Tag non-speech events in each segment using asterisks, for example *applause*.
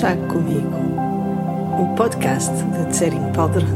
Chá Comigo, um podcast de Tsering Palderan.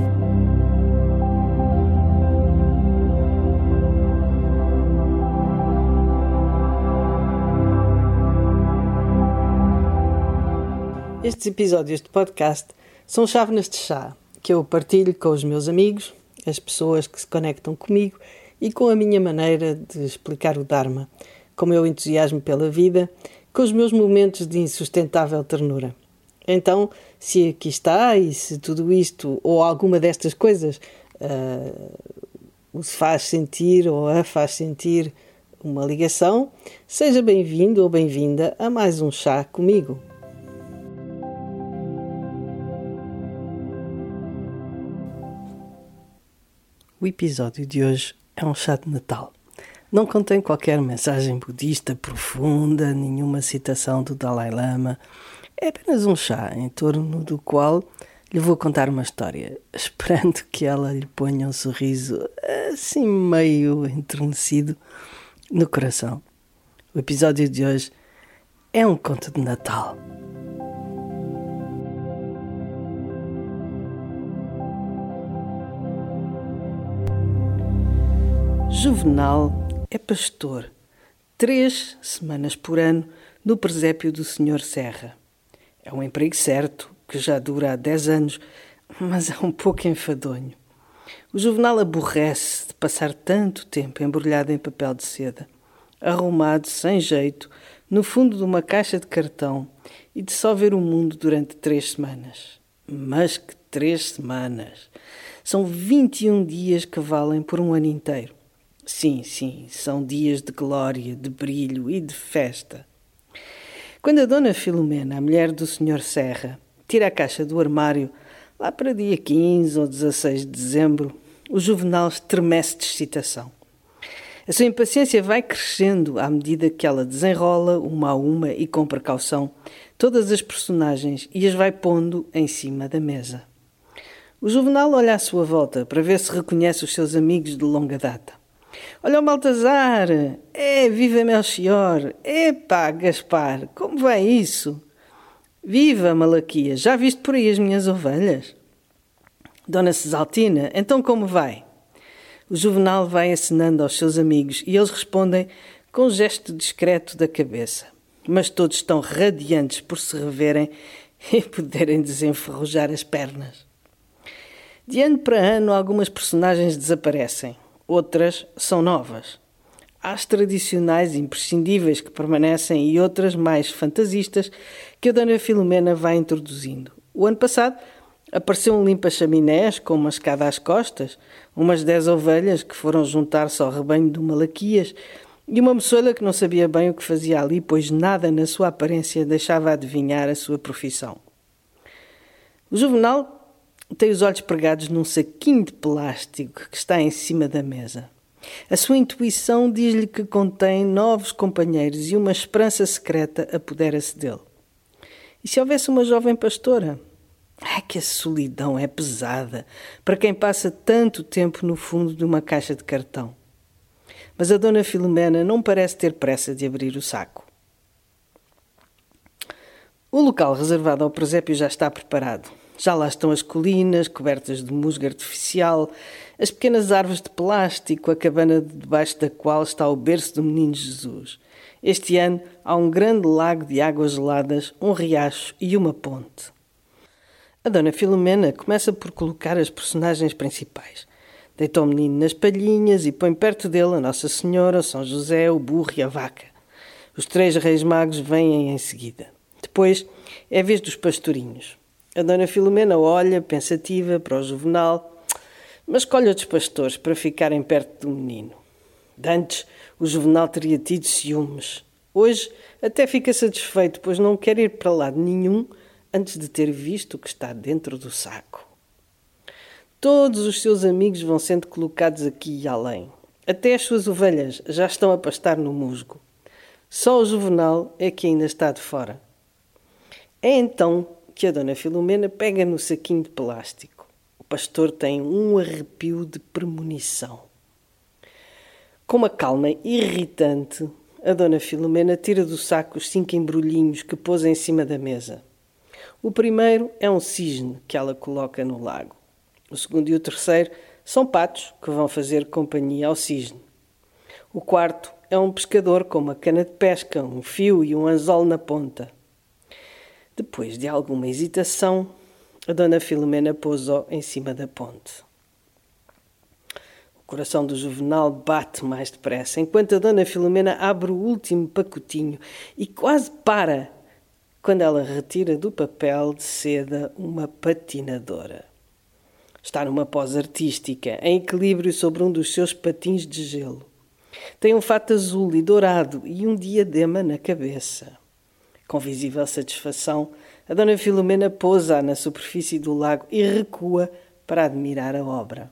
Estes episódios de podcast são chávenas de chá que eu partilho com os meus amigos, as pessoas que se conectam comigo e com a minha maneira de explicar o Dharma, com o meu entusiasmo pela vida, com os meus momentos de insustentável ternura. Então, se aqui está e se tudo isto ou alguma destas coisas uh, faz sentir ou a faz sentir uma ligação, seja bem-vindo ou bem-vinda a mais um chá comigo. O episódio de hoje é um chá de Natal. Não contém qualquer mensagem budista profunda, nenhuma citação do Dalai Lama. É apenas um chá em torno do qual lhe vou contar uma história, *laughs* esperando que ela lhe ponha um sorriso assim meio enternecido no coração. O episódio de hoje é um conto de Natal. Juvenal é pastor, três semanas por ano, no presépio do Senhor Serra. É um emprego certo, que já dura há dez anos, mas é um pouco enfadonho. O Juvenal aborrece de passar tanto tempo embrulhado em papel de seda, arrumado sem jeito, no fundo de uma caixa de cartão e de só ver o mundo durante três semanas. Mas que três semanas! São 21 dias que valem por um ano inteiro. Sim, sim, são dias de glória, de brilho e de festa. Quando a dona Filomena, a mulher do Senhor Serra, tira a caixa do armário, lá para dia 15 ou 16 de dezembro, o juvenal estremece de excitação. A sua impaciência vai crescendo à medida que ela desenrola, uma a uma e com precaução, todas as personagens e as vai pondo em cima da mesa. O juvenal olha à sua volta para ver se reconhece os seus amigos de longa data. Olha o Baltazar! É, viva Melchior! Epá, Gaspar, como vai isso? Viva Malaquias, já viste por aí as minhas ovelhas? Dona Cesaltina, então como vai? O Juvenal vai acenando aos seus amigos e eles respondem com um gesto discreto da cabeça. Mas todos estão radiantes por se reverem *laughs* e poderem desenferrujar as pernas. De ano para ano, algumas personagens desaparecem outras são novas. Há as tradicionais imprescindíveis que permanecem e outras mais fantasistas que a Dona Filomena vai introduzindo. O ano passado apareceu um limpa-chaminés com uma escada às costas, umas dez ovelhas que foram juntar-se ao rebanho do Malaquias e uma moçoila que não sabia bem o que fazia ali, pois nada na sua aparência deixava adivinhar a sua profissão. O Juvenal tem os olhos pregados num saquinho de plástico que está em cima da mesa. A sua intuição diz-lhe que contém novos companheiros e uma esperança secreta apodera-se dele. E se houvesse uma jovem pastora? É que a solidão é pesada para quem passa tanto tempo no fundo de uma caixa de cartão. Mas a dona Filomena não parece ter pressa de abrir o saco. O local reservado ao presépio já está preparado. Já lá estão as colinas cobertas de musgo artificial, as pequenas árvores de plástico, a cabana debaixo da qual está o berço do menino Jesus. Este ano há um grande lago de águas geladas, um riacho e uma ponte. A Dona Filomena começa por colocar as personagens principais. Deita o menino nas palhinhas e põe perto dele a Nossa Senhora, São José, o burro e a vaca. Os três reis magos vêm em seguida. Depois é a vez dos pastorinhos. A dona Filomena olha, pensativa, para o juvenal, mas escolhe outros pastores para ficarem perto do menino. Dantes, o juvenal teria tido ciúmes. Hoje até fica satisfeito, pois não quer ir para lado nenhum antes de ter visto o que está dentro do saco. Todos os seus amigos vão sendo colocados aqui e além. Até as suas ovelhas já estão a pastar no musgo. Só o juvenal é que ainda está de fora. É então que a dona Filomena pega no saquinho de plástico. O pastor tem um arrepio de premonição. Com uma calma irritante, a dona Filomena tira do saco os cinco embrulhinhos que pôs em cima da mesa. O primeiro é um cisne que ela coloca no lago. O segundo e o terceiro são patos que vão fazer companhia ao cisne. O quarto é um pescador com uma cana de pesca, um fio e um anzol na ponta. Depois de alguma hesitação, a dona Filomena pousou em cima da ponte. O coração do Juvenal bate mais depressa, enquanto a dona Filomena abre o último pacotinho e quase para quando ela retira do papel de seda uma patinadora. Está numa pose artística, em equilíbrio sobre um dos seus patins de gelo. Tem um fato azul e dourado e um diadema na cabeça. Com visível satisfação, a dona Filomena pousa na superfície do lago e recua para admirar a obra.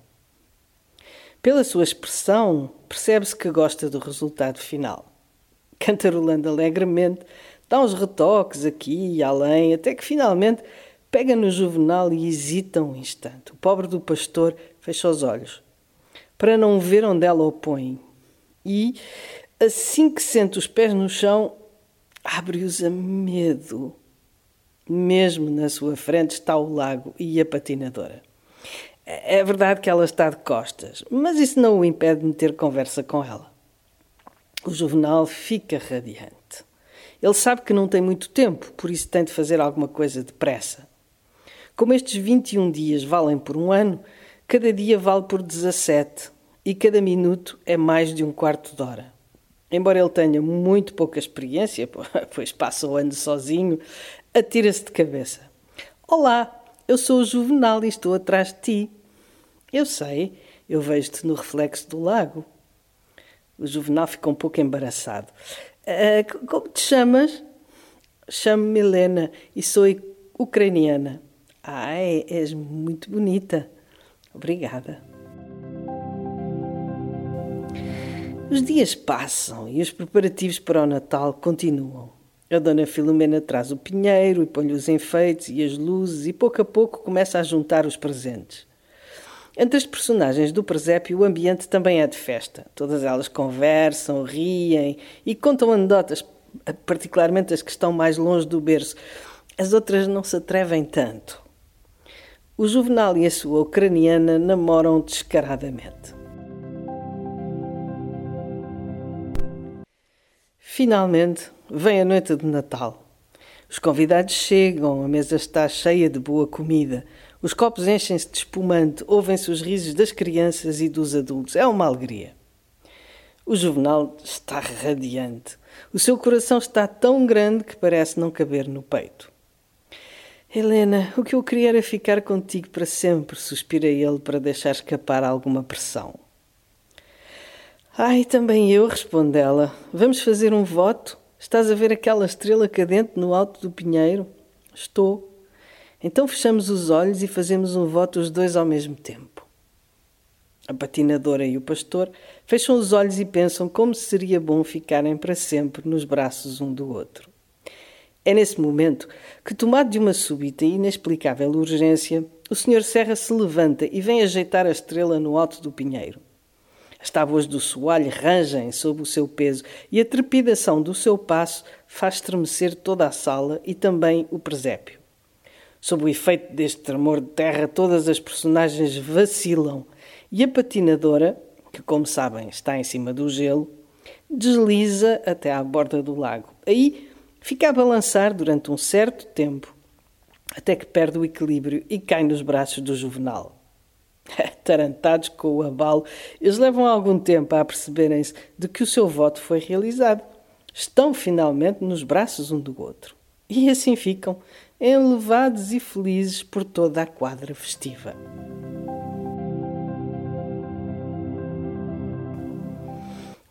Pela sua expressão, percebe-se que gosta do resultado final. Cantarolando alegremente, dá uns retoques aqui e além, até que finalmente pega no juvenal e hesita um instante. O pobre do pastor fecha os olhos, para não ver onde ela o põe, e, assim que sente os pés no chão, abre-os a medo. Mesmo na sua frente está o lago e a patinadora. É verdade que ela está de costas, mas isso não o impede de meter conversa com ela. O Juvenal fica radiante. Ele sabe que não tem muito tempo, por isso tem de fazer alguma coisa depressa. Como estes 21 dias valem por um ano, cada dia vale por 17 e cada minuto é mais de um quarto de hora. Embora ele tenha muito pouca experiência, *laughs* pois passa o ano sozinho, atira-se de cabeça. Olá, eu sou o Juvenal e estou atrás de ti. Eu sei, eu vejo-te no reflexo do lago. O Juvenal fica um pouco embaraçado. Uh, como te chamas? Chamo-me Helena e sou ucraniana. Ai, és muito bonita. Obrigada. Os dias passam e os preparativos para o Natal continuam. A dona Filomena traz o pinheiro e põe os enfeites e as luzes e pouco a pouco começa a juntar os presentes. Entre as personagens do presépio, o ambiente também é de festa. Todas elas conversam, riem e contam anedotas, particularmente as que estão mais longe do berço. As outras não se atrevem tanto. O Juvenal e a sua ucraniana namoram descaradamente. Finalmente, vem a noite de Natal. Os convidados chegam, a mesa está cheia de boa comida. Os copos enchem-se de espumante, ouvem-se os risos das crianças e dos adultos. É uma alegria. O Juvenal está radiante. O seu coração está tão grande que parece não caber no peito. Helena, o que eu queria era ficar contigo para sempre, suspira ele para deixar escapar alguma pressão. Ai, também eu, responde ela. Vamos fazer um voto? Estás a ver aquela estrela cadente no alto do pinheiro? Estou. Então fechamos os olhos e fazemos um voto os dois ao mesmo tempo. A patinadora e o pastor fecham os olhos e pensam como seria bom ficarem para sempre nos braços um do outro. É nesse momento que, tomado de uma súbita e inexplicável urgência, o Sr. Serra se levanta e vem ajeitar a estrela no alto do pinheiro. As tábuas do soalho rangem sob o seu peso e a trepidação do seu passo faz estremecer toda a sala e também o presépio. Sob o efeito deste tremor de terra, todas as personagens vacilam e a patinadora, que, como sabem, está em cima do gelo, desliza até à borda do lago. Aí fica a balançar durante um certo tempo, até que perde o equilíbrio e cai nos braços do juvenal. Tarantados com o abalo, eles levam algum tempo a perceberem-se de que o seu voto foi realizado. Estão finalmente nos braços um do outro. E assim ficam, enlevados e felizes por toda a quadra festiva.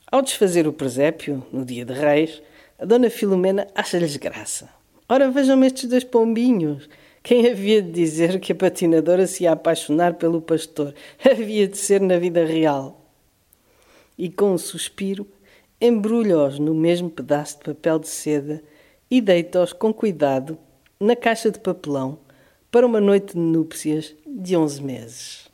Ao desfazer o presépio, no dia de reis, a dona Filomena acha-lhes graça. Ora, vejam estes dois pombinhos. Quem havia de dizer que a patinadora se ia apaixonar pelo pastor? *laughs* Havia de ser na vida real. E com um suspiro, embrulha-os no mesmo pedaço de papel de seda e deita-os com cuidado na caixa de papelão para uma noite de núpcias de onze meses.